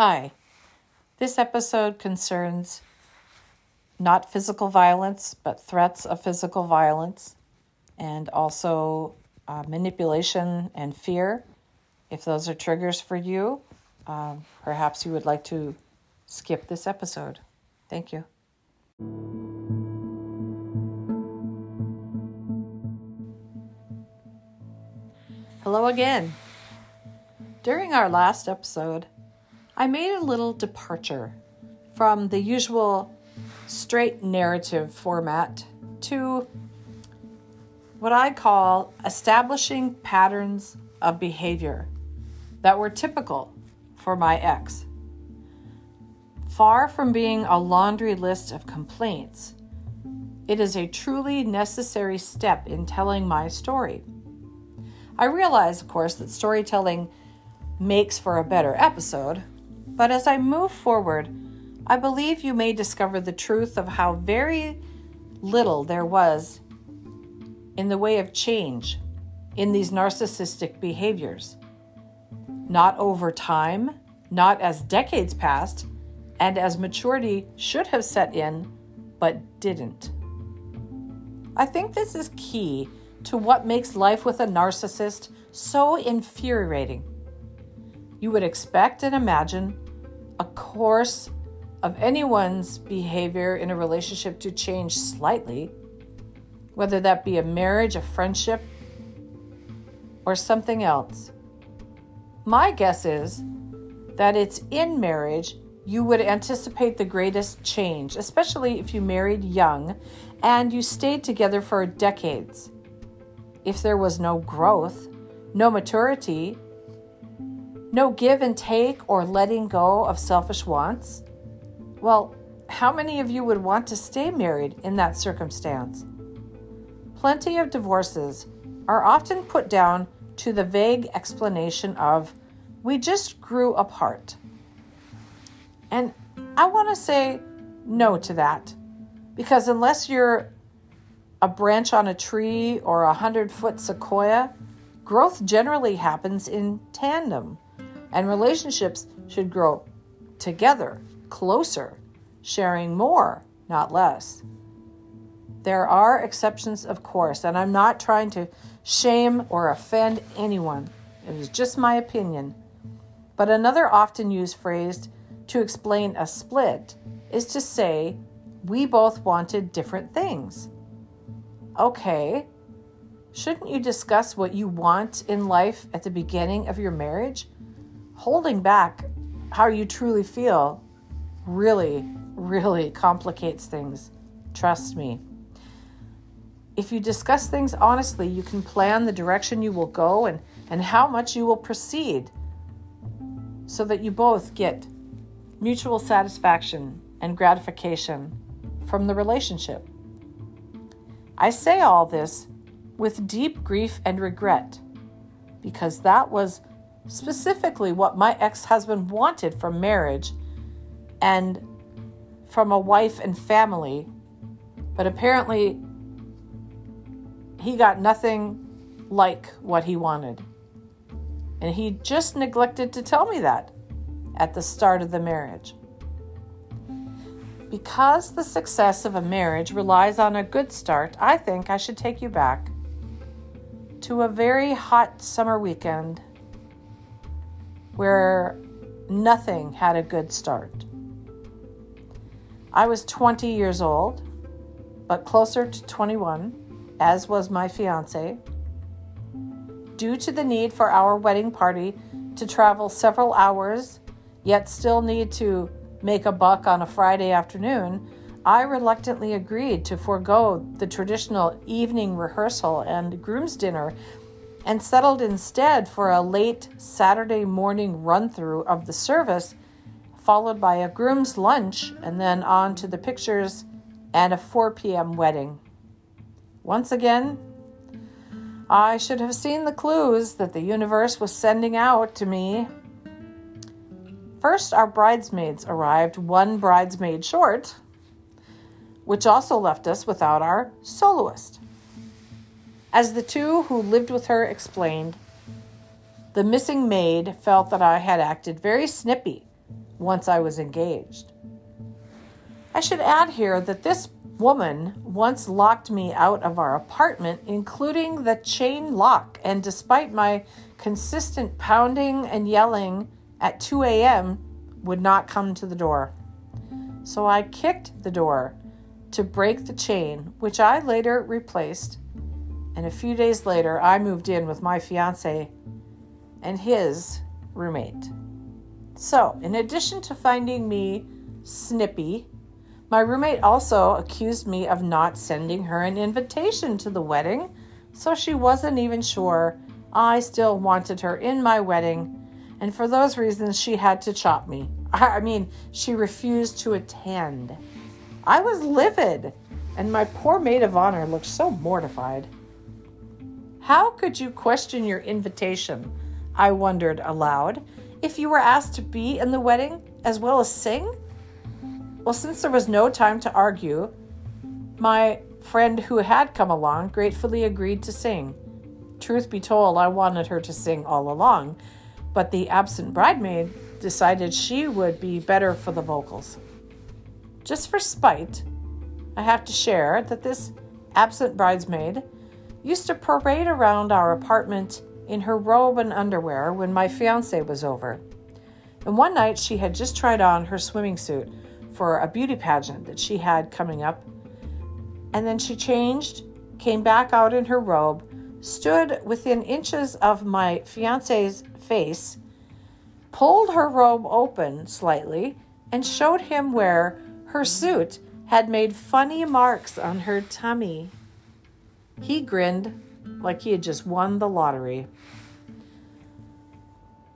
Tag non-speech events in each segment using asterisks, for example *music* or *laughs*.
Hi. This episode concerns not physical violence, but threats of physical violence, and also uh, manipulation and fear. If those are triggers for you, um, perhaps you would like to skip this episode. Thank you. Hello again. During our last episode, I made a little departure from the usual straight narrative format to what I call establishing patterns of behavior that were typical for my ex. Far from being a laundry list of complaints, it is a truly necessary step in telling my story. I realize, of course, that storytelling makes for a better episode, but as I move forward, I believe you may discover the truth of how very little there was in the way of change in these narcissistic behaviors. Not over time, not as decades passed, and as maturity should have set in, but didn't. I think this is key to what makes life with a narcissist so infuriating. You would expect and imagine a course of anyone's behavior in a relationship to change slightly, whether that be a marriage, a friendship, or something else. My guess is that it's in marriage you would anticipate the greatest change, especially if you married young and you stayed together for decades. If there was no growth, no maturity, no give and take or letting go of selfish wants, well, how many of you would want to stay married in that circumstance? Plenty of divorces are often put down to the vague explanation of, we just grew apart. And I want to say no to that because unless you're a branch on a tree or a hundred foot sequoia, growth generally happens in tandem, and relationships should grow together, closer, sharing more, not less. There are exceptions, of course, and I'm not trying to shame or offend anyone. It is just my opinion. But another often used phrase to explain a split is to say, we both wanted different things. Okay, shouldn't you discuss what you want in life at the beginning of your marriage? Holding back how you truly feel really, really complicates things. Trust me. If you discuss things honestly, you can plan the direction you will go and, and how much you will proceed so that you both get mutual satisfaction and gratification from the relationship. I say all this with deep grief and regret because that was specifically what my ex husband wanted from marriage and from a wife and family, but apparently he got nothing like what he wanted. And he just neglected to tell me that at the start of the marriage. Because the success of a marriage relies on a good start, I think I should take you back to a very hot summer weekend where nothing had a good start. I was 20 years old, but closer to 21, as was my fiance. Due to the need for our wedding party to travel several hours yet still need to make a buck on a Friday afternoon, I reluctantly agreed to forego the traditional evening rehearsal and groom's dinner and settled instead for a late Saturday morning run through of the service, followed by a groom's lunch and then on to the pictures and a 4 p.m. wedding. Once again, I should have seen the clues that the universe was sending out to me First, our bridesmaids arrived, one bridesmaid short, which also left us without our soloist. As the two who lived with her explained, the missing maid felt that I had acted very snippy once I was engaged. I should add here that this woman once locked me out of our apartment, including the chain lock, and despite my consistent pounding and yelling at 2 a.m., would not come to the door. So I kicked the door to break the chain, which I later replaced. And a few days later, I moved in with my fiance and his roommate. So, in addition to finding me snippy, my roommate also accused me of not sending her an invitation to the wedding, so she wasn't even sure I still wanted her in my wedding, and for those reasons, she had to chop me. *laughs* I mean, she refused to attend. I was livid, and my poor maid of honor looked so mortified. How could you question your invitation? I wondered aloud if you were asked to be in the wedding as well as sing? Well, since there was no time to argue, my friend who had come along gratefully agreed to sing. Truth be told, I wanted her to sing all along, but the absent bridemaid decided she would be better for the vocals. Just for spite, I have to share that this absent bridesmaid used to parade around our apartment in her robe and underwear when my fiance was over. And one night she had just tried on her swimming suit for a beauty pageant that she had coming up. And then she changed, came back out in her robe, stood within inches of my fiance's face, pulled her robe open slightly, and showed him where her suit had made funny marks on her tummy. He grinned like he had just won the lottery.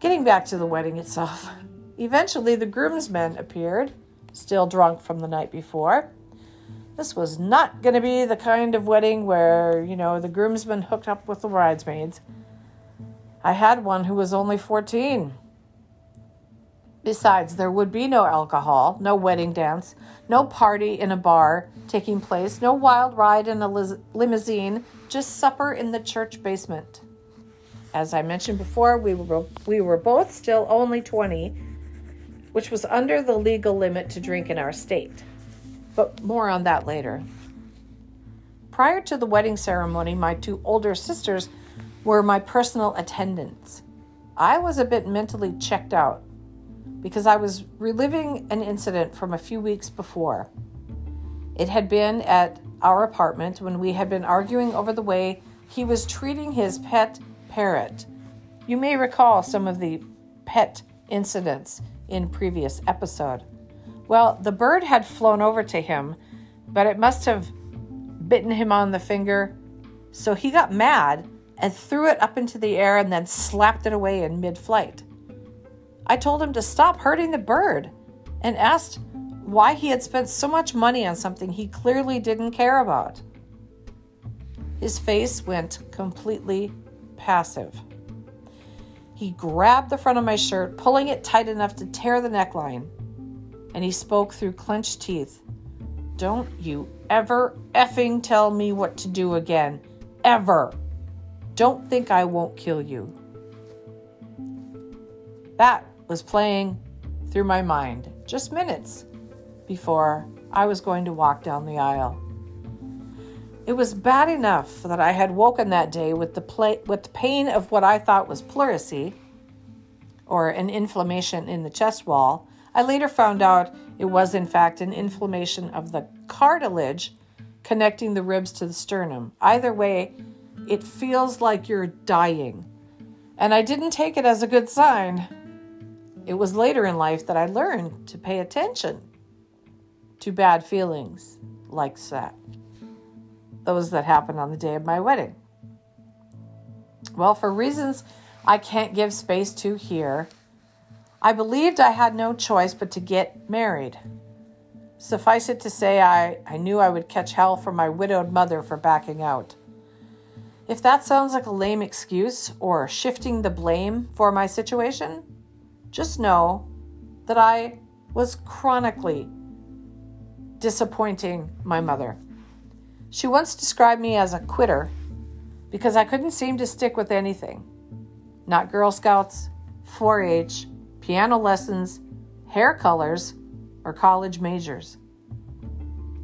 Getting back to the wedding itself, eventually the groomsmen appeared, still drunk from the night before. This was not going to be the kind of wedding where, you know, the groomsmen hooked up with the bridesmaids. I had one who was only 14. Besides, there would be no alcohol, no wedding dance, no party in a bar taking place, no wild ride in a limousine, just supper in the church basement. As I mentioned before, we were, we were both still only 20, which was under the legal limit to drink in our state. But more on that later. Prior to the wedding ceremony, my two older sisters were my personal attendants. I was a bit mentally checked out because I was reliving an incident from a few weeks before. It had been at our apartment when we had been arguing over the way he was treating his pet parrot. You may recall some of the pet incidents in previous episode. Well, the bird had flown over to him, but it must have bitten him on the finger. So he got mad and threw it up into the air and then slapped it away in mid flight. I told him to stop hurting the bird and asked why he had spent so much money on something he clearly didn't care about. His face went completely passive. He grabbed the front of my shirt, pulling it tight enough to tear the neckline, and he spoke through clenched teeth. Don't you ever effing tell me what to do again. Ever. Don't think I won't kill you. That was playing through my mind just minutes before I was going to walk down the aisle. It was bad enough that I had woken that day with the, with the pain of what I thought was pleurisy, or an inflammation in the chest wall. I later found out it was, in fact, an inflammation of the cartilage connecting the ribs to the sternum. Either way, it feels like you're dying. And I didn't take it as a good sign. It was later in life that I learned to pay attention to bad feelings like that those that happened on the day of my wedding. Well, for reasons I can't give space to here, I believed I had no choice but to get married. Suffice it to say, I, I knew I would catch hell from my widowed mother for backing out. If that sounds like a lame excuse or shifting the blame for my situation, just know that I was chronically disappointing my mother. She once described me as a quitter because I couldn't seem to stick with anything. Not Girl Scouts, 4 H, piano lessons, hair colors, or college majors.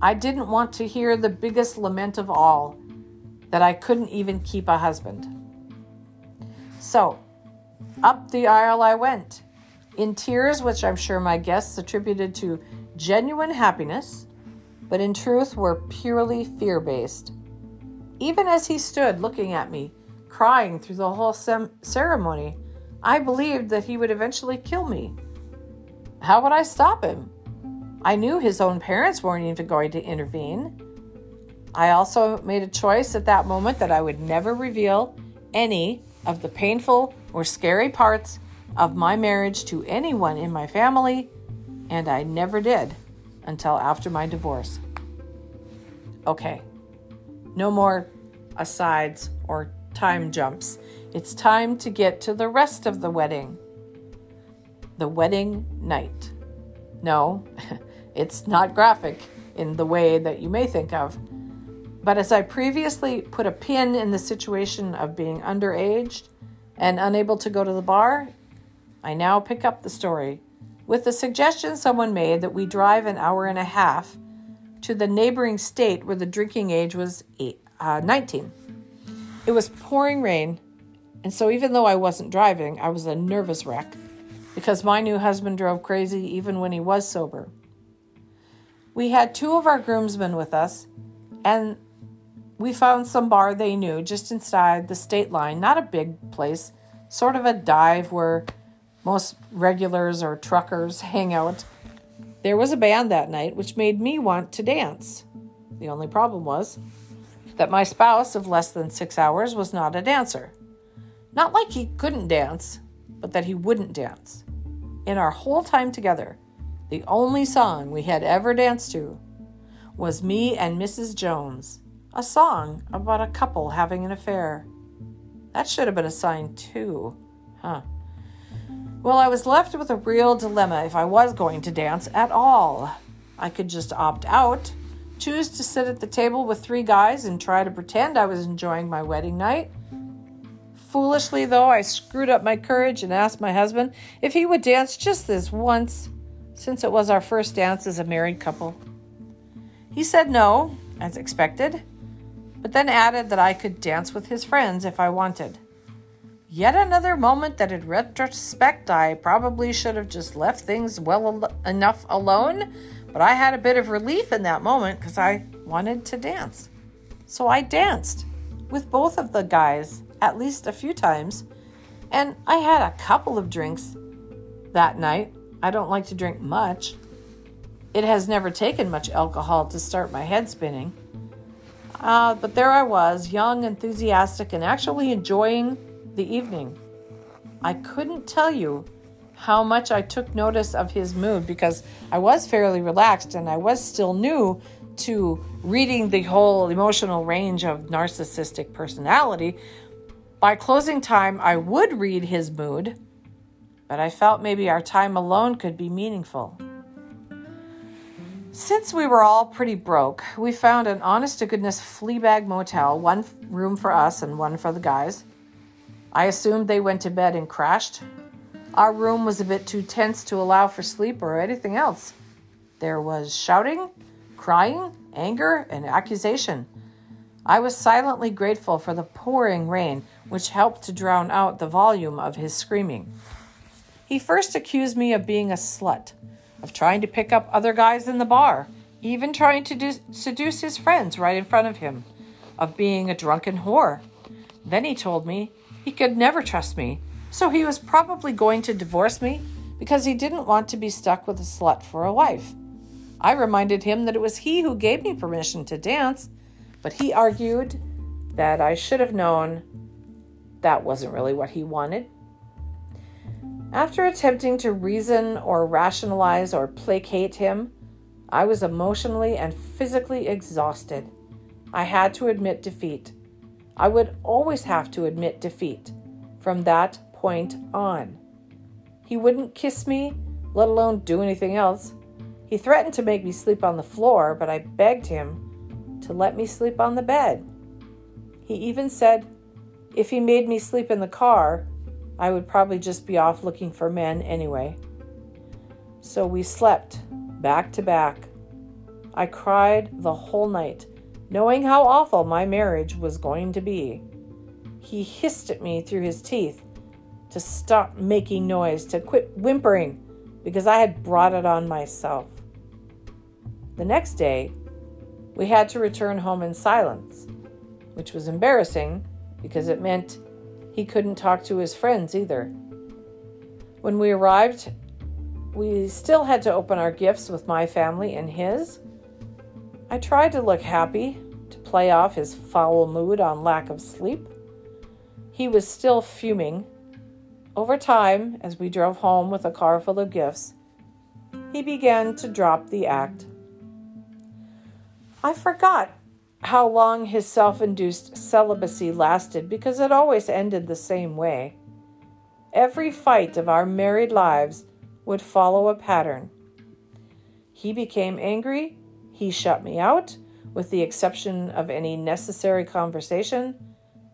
I didn't want to hear the biggest lament of all that I couldn't even keep a husband. So, up the aisle I went, in tears, which I'm sure my guests attributed to genuine happiness, but in truth were purely fear based. Even as he stood looking at me, crying through the whole sem- ceremony, I believed that he would eventually kill me. How would I stop him? I knew his own parents weren't even going to intervene. I also made a choice at that moment that I would never reveal any of the painful or scary parts of my marriage to anyone in my family, and I never did until after my divorce. Okay, no more asides or time jumps. It's time to get to the rest of the wedding. The wedding night. No, *laughs* it's not graphic in the way that you may think of. But as I previously put a pin in the situation of being underage and unable to go to the bar, I now pick up the story with the suggestion someone made that we drive an hour and a half to the neighboring state where the drinking age was eight, uh, 19. It was pouring rain, and so even though I wasn't driving, I was a nervous wreck because my new husband drove crazy even when he was sober. We had two of our groomsmen with us, and we found some bar they knew just inside the state line, not a big place, sort of a dive where most regulars or truckers hang out. There was a band that night, which made me want to dance. The only problem was that my spouse of less than six hours was not a dancer. Not like he couldn't dance, but that he wouldn't dance. In our whole time together, the only song we had ever danced to was Me and Mrs. Jones, a song about a couple having an affair. That should have been a sign, too, huh? Well, I was left with a real dilemma if I was going to dance at all. I could just opt out, choose to sit at the table with three guys and try to pretend I was enjoying my wedding night. Foolishly, though, I screwed up my courage and asked my husband if he would dance just this once, since it was our first dance as a married couple. He said no, as expected, but then added that I could dance with his friends if I wanted. Yet another moment that, in retrospect, I probably should have just left things well al- enough alone. But I had a bit of relief in that moment because I wanted to dance. So I danced with both of the guys at least a few times. And I had a couple of drinks that night. I don't like to drink much. It has never taken much alcohol to start my head spinning. Uh, but there I was, young, enthusiastic, and actually enjoying the evening. I couldn't tell you how much I took notice of his mood because I was fairly relaxed and I was still new to reading the whole emotional range of narcissistic personality. By closing time, I would read his mood, but I felt maybe our time alone could be meaningful. Since we were all pretty broke, we found an honest to goodness flea bag motel, one room for us and one for the guys. I assumed they went to bed and crashed. Our room was a bit too tense to allow for sleep or anything else. There was shouting, crying, anger, and accusation. I was silently grateful for the pouring rain, which helped to drown out the volume of his screaming. He first accused me of being a slut, of trying to pick up other guys in the bar, even trying to do- seduce his friends right in front of him, of being a drunken whore. Then he told me he could never trust me, so he was probably going to divorce me because he didn't want to be stuck with a slut for a wife. I reminded him that it was he who gave me permission to dance, but he argued that I should have known that wasn't really what he wanted. After attempting to reason or rationalize or placate him, I was emotionally and physically exhausted. I had to admit defeat. I would always have to admit defeat from that point on. He wouldn't kiss me, let alone do anything else. He threatened to make me sleep on the floor, but I begged him to let me sleep on the bed. He even said if he made me sleep in the car, I would probably just be off looking for men anyway. So we slept back to back. I cried the whole night, knowing how awful my marriage was going to be. He hissed at me through his teeth to stop making noise, to quit whimpering, because I had brought it on myself. The next day, we had to return home in silence, which was embarrassing because it meant he couldn't talk to his friends either. When we arrived, we still had to open our gifts with my family and his. I tried to look happy play off his foul mood on lack of sleep. He was still fuming. Over time, as we drove home with a car full of gifts, he began to drop the act. I forgot how long his self induced celibacy lasted because it always ended the same way. Every fight of our married lives would follow a pattern. He became angry, he shut me out, with the exception of any necessary conversation.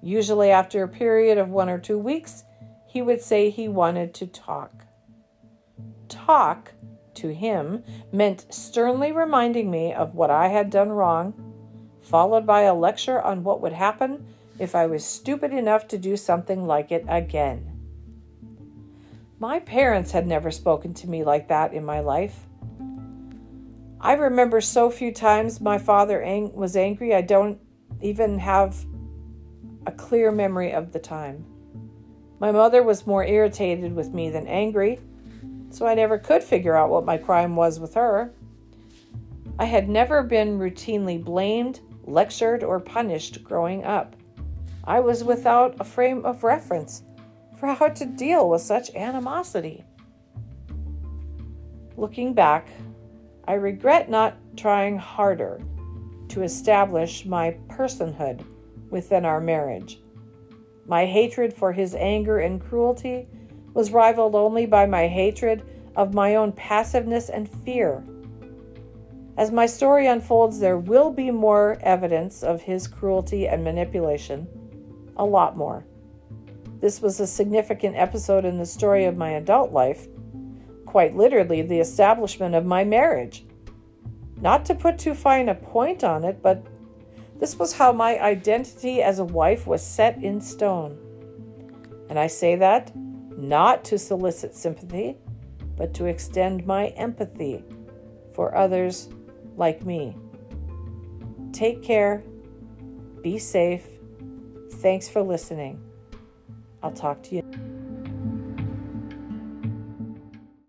Usually, after a period of one or two weeks, he would say he wanted to talk. Talk to him meant sternly reminding me of what I had done wrong, followed by a lecture on what would happen if I was stupid enough to do something like it again. My parents had never spoken to me like that in my life. I remember so few times my father ang- was angry, I don't even have a clear memory of the time. My mother was more irritated with me than angry, so I never could figure out what my crime was with her. I had never been routinely blamed, lectured, or punished growing up. I was without a frame of reference for how to deal with such animosity. Looking back, I regret not trying harder to establish my personhood within our marriage. My hatred for his anger and cruelty was rivaled only by my hatred of my own passiveness and fear. As my story unfolds, there will be more evidence of his cruelty and manipulation. A lot more. This was a significant episode in the story of my adult life, quite literally, the establishment of my marriage. Not to put too fine a point on it, but this was how my identity as a wife was set in stone. And I say that not to solicit sympathy, but to extend my empathy for others like me. Take care. Be safe. Thanks for listening. I'll talk to you.